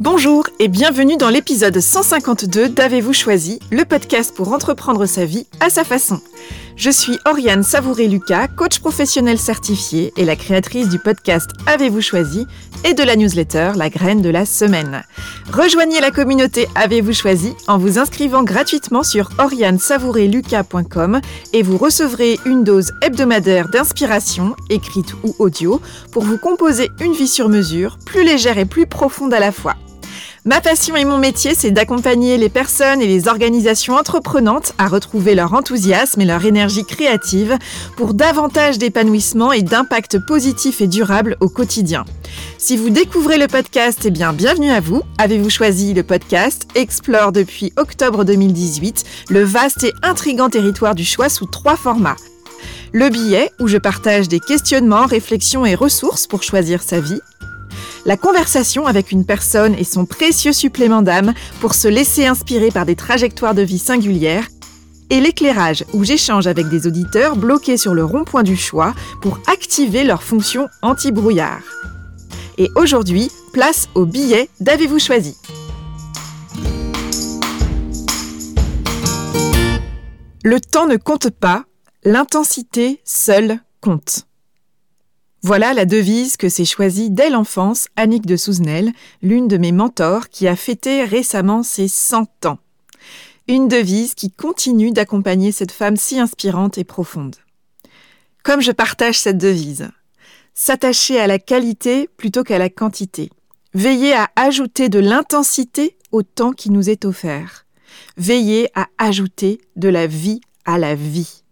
Bonjour et bienvenue dans l'épisode 152 d'Avez-vous choisi, le podcast pour entreprendre sa vie à sa façon. Je suis Oriane Savouré-Lucas, coach professionnel certifié et la créatrice du podcast Avez-vous choisi et de la newsletter La graine de la semaine. Rejoignez la communauté Avez-vous choisi en vous inscrivant gratuitement sur orianesavourelucas.com et vous recevrez une dose hebdomadaire d'inspiration, écrite ou audio, pour vous composer une vie sur mesure, plus légère et plus profonde à la fois. Ma passion et mon métier, c'est d'accompagner les personnes et les organisations entreprenantes à retrouver leur enthousiasme et leur énergie créative pour davantage d'épanouissement et d'impact positif et durable au quotidien. Si vous découvrez le podcast, eh bien, bienvenue à vous. Avez-vous choisi le podcast Explore depuis octobre 2018 le vaste et intrigant territoire du choix sous trois formats. Le billet, où je partage des questionnements, réflexions et ressources pour choisir sa vie la conversation avec une personne et son précieux supplément d'âme pour se laisser inspirer par des trajectoires de vie singulières, et l'éclairage où j'échange avec des auditeurs bloqués sur le rond-point du choix pour activer leur fonction anti-brouillard. Et aujourd'hui, place au billet d'Avez-vous choisi? Le temps ne compte pas, l'intensité seule compte. Voilà la devise que s'est choisie dès l'enfance Annick de Souzenel, l'une de mes mentors qui a fêté récemment ses 100 ans. Une devise qui continue d'accompagner cette femme si inspirante et profonde. Comme je partage cette devise, s'attacher à la qualité plutôt qu'à la quantité. Veiller à ajouter de l'intensité au temps qui nous est offert. Veiller à ajouter de la vie à la vie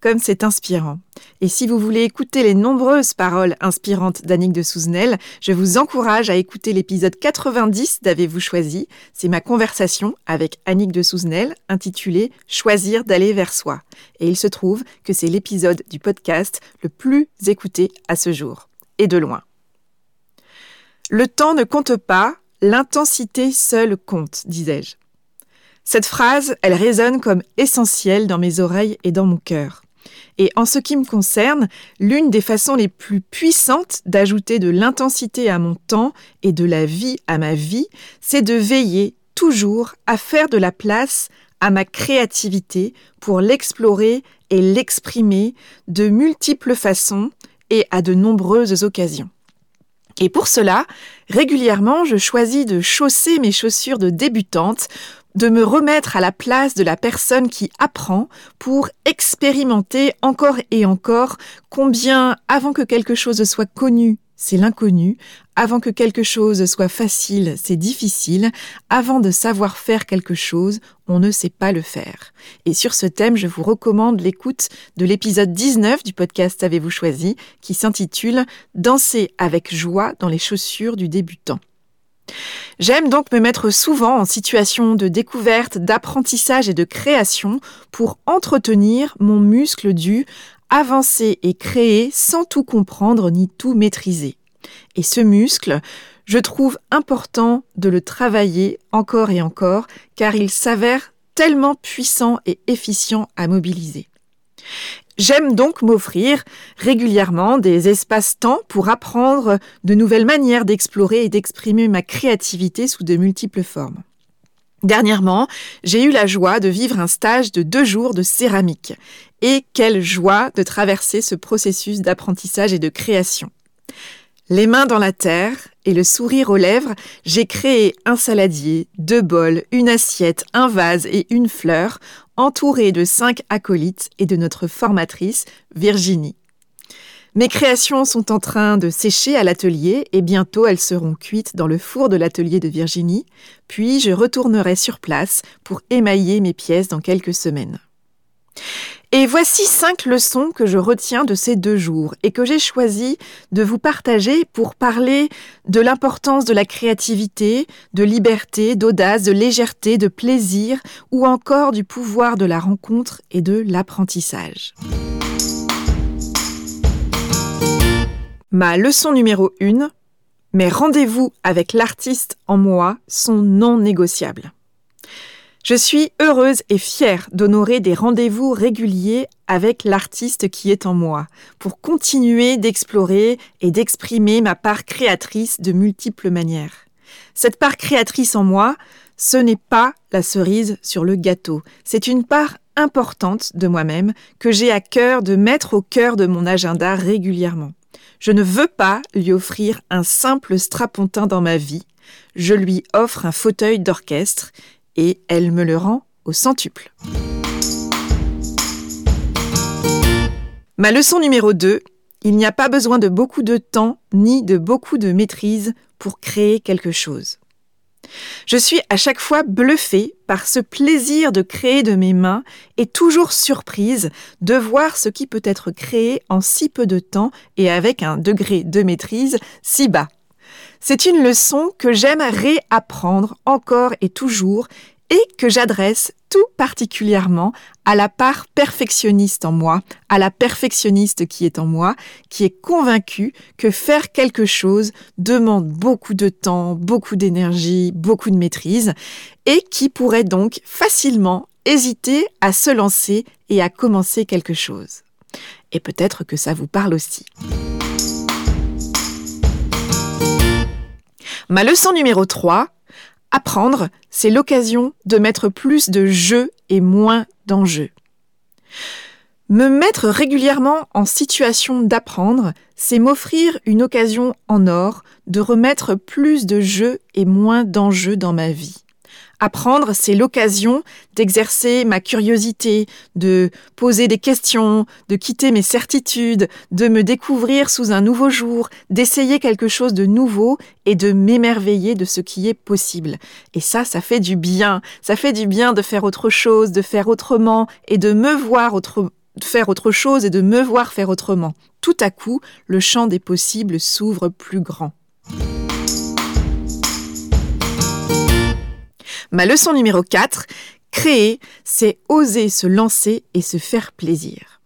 comme c'est inspirant. Et si vous voulez écouter les nombreuses paroles inspirantes d'Annick de Souzenel, je vous encourage à écouter l'épisode 90 d'Avez-vous choisi? C'est ma conversation avec Annick de Souzenel intitulée Choisir d'aller vers soi. Et il se trouve que c'est l'épisode du podcast le plus écouté à ce jour. Et de loin. Le temps ne compte pas, l'intensité seule compte, disais-je. Cette phrase, elle résonne comme essentielle dans mes oreilles et dans mon cœur. Et en ce qui me concerne, l'une des façons les plus puissantes d'ajouter de l'intensité à mon temps et de la vie à ma vie, c'est de veiller toujours à faire de la place à ma créativité pour l'explorer et l'exprimer de multiples façons et à de nombreuses occasions. Et pour cela, régulièrement, je choisis de chausser mes chaussures de débutante de me remettre à la place de la personne qui apprend pour expérimenter encore et encore combien avant que quelque chose soit connu, c'est l'inconnu, avant que quelque chose soit facile, c'est difficile, avant de savoir faire quelque chose, on ne sait pas le faire. Et sur ce thème, je vous recommande l'écoute de l'épisode 19 du podcast Avez-vous choisi, qui s'intitule Danser avec joie dans les chaussures du débutant. J'aime donc me mettre souvent en situation de découverte, d'apprentissage et de création pour entretenir mon muscle du avancer et créer sans tout comprendre ni tout maîtriser. Et ce muscle, je trouve important de le travailler encore et encore car il s'avère tellement puissant et efficient à mobiliser. J'aime donc m'offrir régulièrement des espaces-temps pour apprendre de nouvelles manières d'explorer et d'exprimer ma créativité sous de multiples formes. Dernièrement, j'ai eu la joie de vivre un stage de deux jours de céramique. Et quelle joie de traverser ce processus d'apprentissage et de création. Les mains dans la terre et le sourire aux lèvres, j'ai créé un saladier, deux bols, une assiette, un vase et une fleur entouré de cinq acolytes et de notre formatrice, Virginie. Mes créations sont en train de sécher à l'atelier et bientôt elles seront cuites dans le four de l'atelier de Virginie, puis je retournerai sur place pour émailler mes pièces dans quelques semaines. Et voici cinq leçons que je retiens de ces deux jours et que j'ai choisi de vous partager pour parler de l'importance de la créativité, de liberté, d'audace, de légèreté, de plaisir ou encore du pouvoir de la rencontre et de l'apprentissage. Ma leçon numéro 1, mes rendez-vous avec l'artiste en moi sont non négociables. Je suis heureuse et fière d'honorer des rendez-vous réguliers avec l'artiste qui est en moi, pour continuer d'explorer et d'exprimer ma part créatrice de multiples manières. Cette part créatrice en moi, ce n'est pas la cerise sur le gâteau, c'est une part importante de moi-même que j'ai à cœur de mettre au cœur de mon agenda régulièrement. Je ne veux pas lui offrir un simple strapontin dans ma vie, je lui offre un fauteuil d'orchestre et elle me le rend au centuple. Ma leçon numéro 2, il n'y a pas besoin de beaucoup de temps ni de beaucoup de maîtrise pour créer quelque chose. Je suis à chaque fois bluffée par ce plaisir de créer de mes mains et toujours surprise de voir ce qui peut être créé en si peu de temps et avec un degré de maîtrise si bas. C'est une leçon que j'aime réapprendre encore et toujours et que j'adresse tout particulièrement à la part perfectionniste en moi, à la perfectionniste qui est en moi, qui est convaincue que faire quelque chose demande beaucoup de temps, beaucoup d'énergie, beaucoup de maîtrise, et qui pourrait donc facilement hésiter à se lancer et à commencer quelque chose. Et peut-être que ça vous parle aussi. Ma leçon numéro 3, Apprendre, c'est l'occasion de mettre plus de jeu et moins d'enjeux. Me mettre régulièrement en situation d'apprendre, c'est m'offrir une occasion en or de remettre plus de jeu et moins d'enjeux dans ma vie. Apprendre, c'est l'occasion d'exercer ma curiosité, de poser des questions, de quitter mes certitudes, de me découvrir sous un nouveau jour, d'essayer quelque chose de nouveau et de m'émerveiller de ce qui est possible. Et ça, ça fait du bien. Ça fait du bien de faire autre chose, de faire autrement et de me voir faire autre chose et de me voir faire autrement. Tout à coup, le champ des possibles s'ouvre plus grand. Ma leçon numéro 4, créer, c'est oser se lancer et se faire plaisir.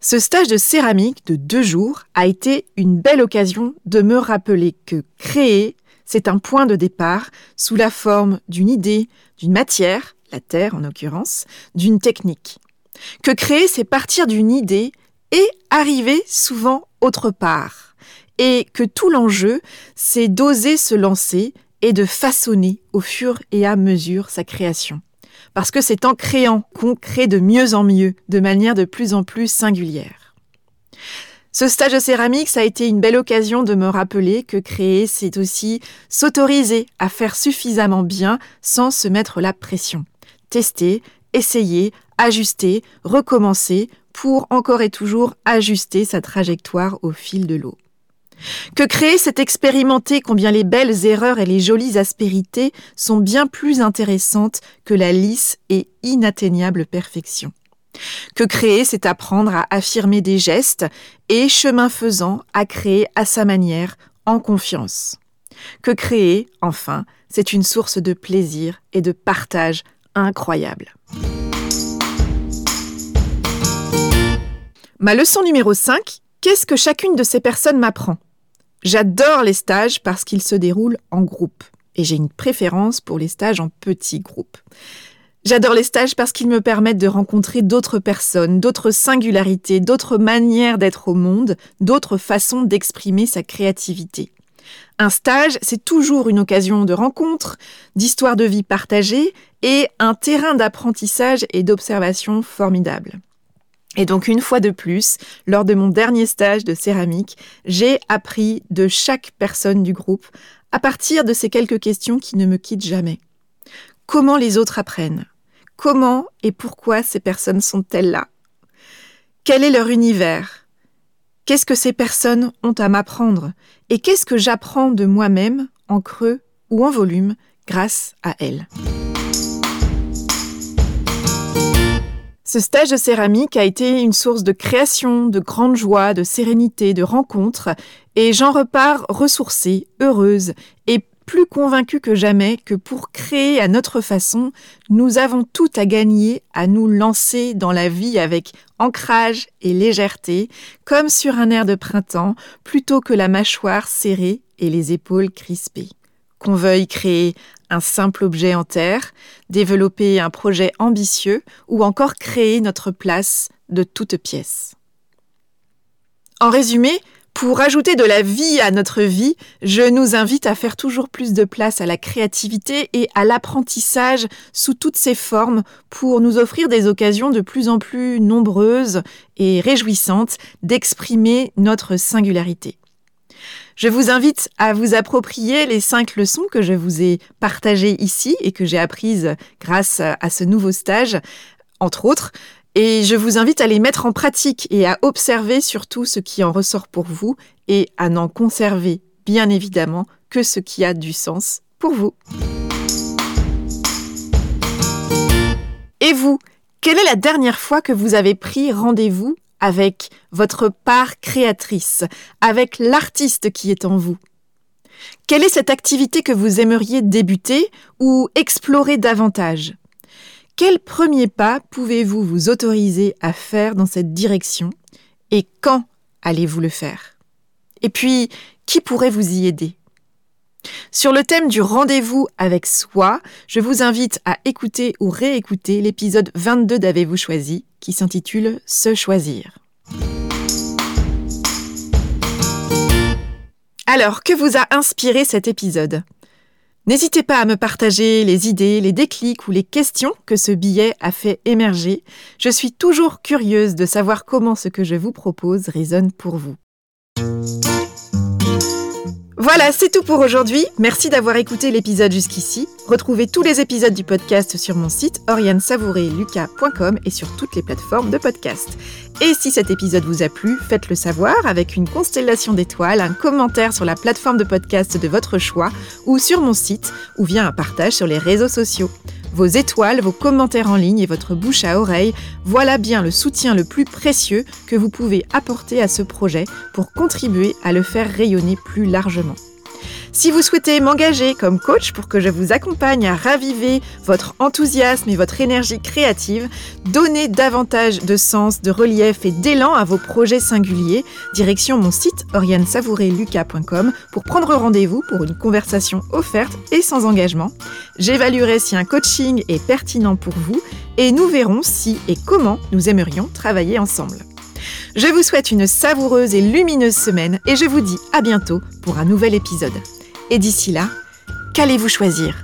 Ce stage de céramique de deux jours a été une belle occasion de me rappeler que créer, c'est un point de départ sous la forme d'une idée, d'une matière, la terre en l'occurrence, d'une technique. Que créer, c'est partir d'une idée et arriver souvent autre part. Et que tout l'enjeu, c'est d'oser se lancer et de façonner au fur et à mesure sa création. Parce que c'est en créant qu'on crée de mieux en mieux, de manière de plus en plus singulière. Ce stage de céramique, ça a été une belle occasion de me rappeler que créer, c'est aussi s'autoriser à faire suffisamment bien sans se mettre la pression. Tester, essayer, ajuster, recommencer pour encore et toujours ajuster sa trajectoire au fil de l'eau. Que créer, c'est expérimenter combien les belles erreurs et les jolies aspérités sont bien plus intéressantes que la lisse et inatteignable perfection. Que créer, c'est apprendre à affirmer des gestes et, chemin faisant, à créer à sa manière, en confiance. Que créer, enfin, c'est une source de plaisir et de partage incroyable. Ma leçon numéro 5, qu'est-ce que chacune de ces personnes m'apprend? J'adore les stages parce qu'ils se déroulent en groupe et j'ai une préférence pour les stages en petits groupes. J'adore les stages parce qu'ils me permettent de rencontrer d'autres personnes, d'autres singularités, d'autres manières d'être au monde, d'autres façons d'exprimer sa créativité. Un stage, c'est toujours une occasion de rencontre, d'histoire de vie partagée et un terrain d'apprentissage et d'observation formidable. Et donc une fois de plus, lors de mon dernier stage de céramique, j'ai appris de chaque personne du groupe à partir de ces quelques questions qui ne me quittent jamais. Comment les autres apprennent? Comment et pourquoi ces personnes sont-elles là? Quel est leur univers? Qu'est-ce que ces personnes ont à m'apprendre? Et qu'est-ce que j'apprends de moi-même en creux ou en volume grâce à elles? Ce stage de céramique a été une source de création, de grande joie, de sérénité, de rencontres, et j'en repars ressourcée, heureuse et plus convaincue que jamais que pour créer à notre façon, nous avons tout à gagner à nous lancer dans la vie avec ancrage et légèreté, comme sur un air de printemps, plutôt que la mâchoire serrée et les épaules crispées. Qu'on veuille créer simple objet en terre, développer un projet ambitieux ou encore créer notre place de toutes pièces. En résumé, Pour ajouter de la vie à notre vie, je nous invite à faire toujours plus de place à la créativité et à l'apprentissage sous toutes ses formes pour nous offrir des occasions de plus en plus nombreuses et réjouissantes d'exprimer notre singularité. Je vous invite à vous approprier les cinq leçons que je vous ai partagées ici et que j'ai apprises grâce à ce nouveau stage, entre autres, et je vous invite à les mettre en pratique et à observer surtout ce qui en ressort pour vous et à n'en conserver, bien évidemment, que ce qui a du sens pour vous. Et vous, quelle est la dernière fois que vous avez pris rendez-vous avec votre part créatrice, avec l'artiste qui est en vous. Quelle est cette activité que vous aimeriez débuter ou explorer davantage? Quel premier pas pouvez-vous vous autoriser à faire dans cette direction? Et quand allez-vous le faire? Et puis, qui pourrait vous y aider? Sur le thème du rendez-vous avec soi, je vous invite à écouter ou réécouter l'épisode 22 d'Avez-vous choisi qui s'intitule Se choisir. Alors, que vous a inspiré cet épisode? N'hésitez pas à me partager les idées, les déclics ou les questions que ce billet a fait émerger. Je suis toujours curieuse de savoir comment ce que je vous propose résonne pour vous. Voilà, c'est tout pour aujourd'hui. Merci d'avoir écouté l'épisode jusqu'ici. Retrouvez tous les épisodes du podcast sur mon site oriansavoureluca.com et sur toutes les plateformes de podcast. Et si cet épisode vous a plu, faites-le savoir avec une constellation d'étoiles, un commentaire sur la plateforme de podcast de votre choix ou sur mon site ou via un partage sur les réseaux sociaux. Vos étoiles, vos commentaires en ligne et votre bouche à oreille, voilà bien le soutien le plus précieux que vous pouvez apporter à ce projet pour contribuer à le faire rayonner plus largement. Si vous souhaitez m'engager comme coach pour que je vous accompagne à raviver votre enthousiasme et votre énergie créative, donner davantage de sens, de relief et d'élan à vos projets singuliers, direction mon site oriansavoureluca.com pour prendre rendez-vous pour une conversation offerte et sans engagement. J'évaluerai si un coaching est pertinent pour vous et nous verrons si et comment nous aimerions travailler ensemble. Je vous souhaite une savoureuse et lumineuse semaine et je vous dis à bientôt pour un nouvel épisode. Et d'ici là, qu'allez-vous choisir?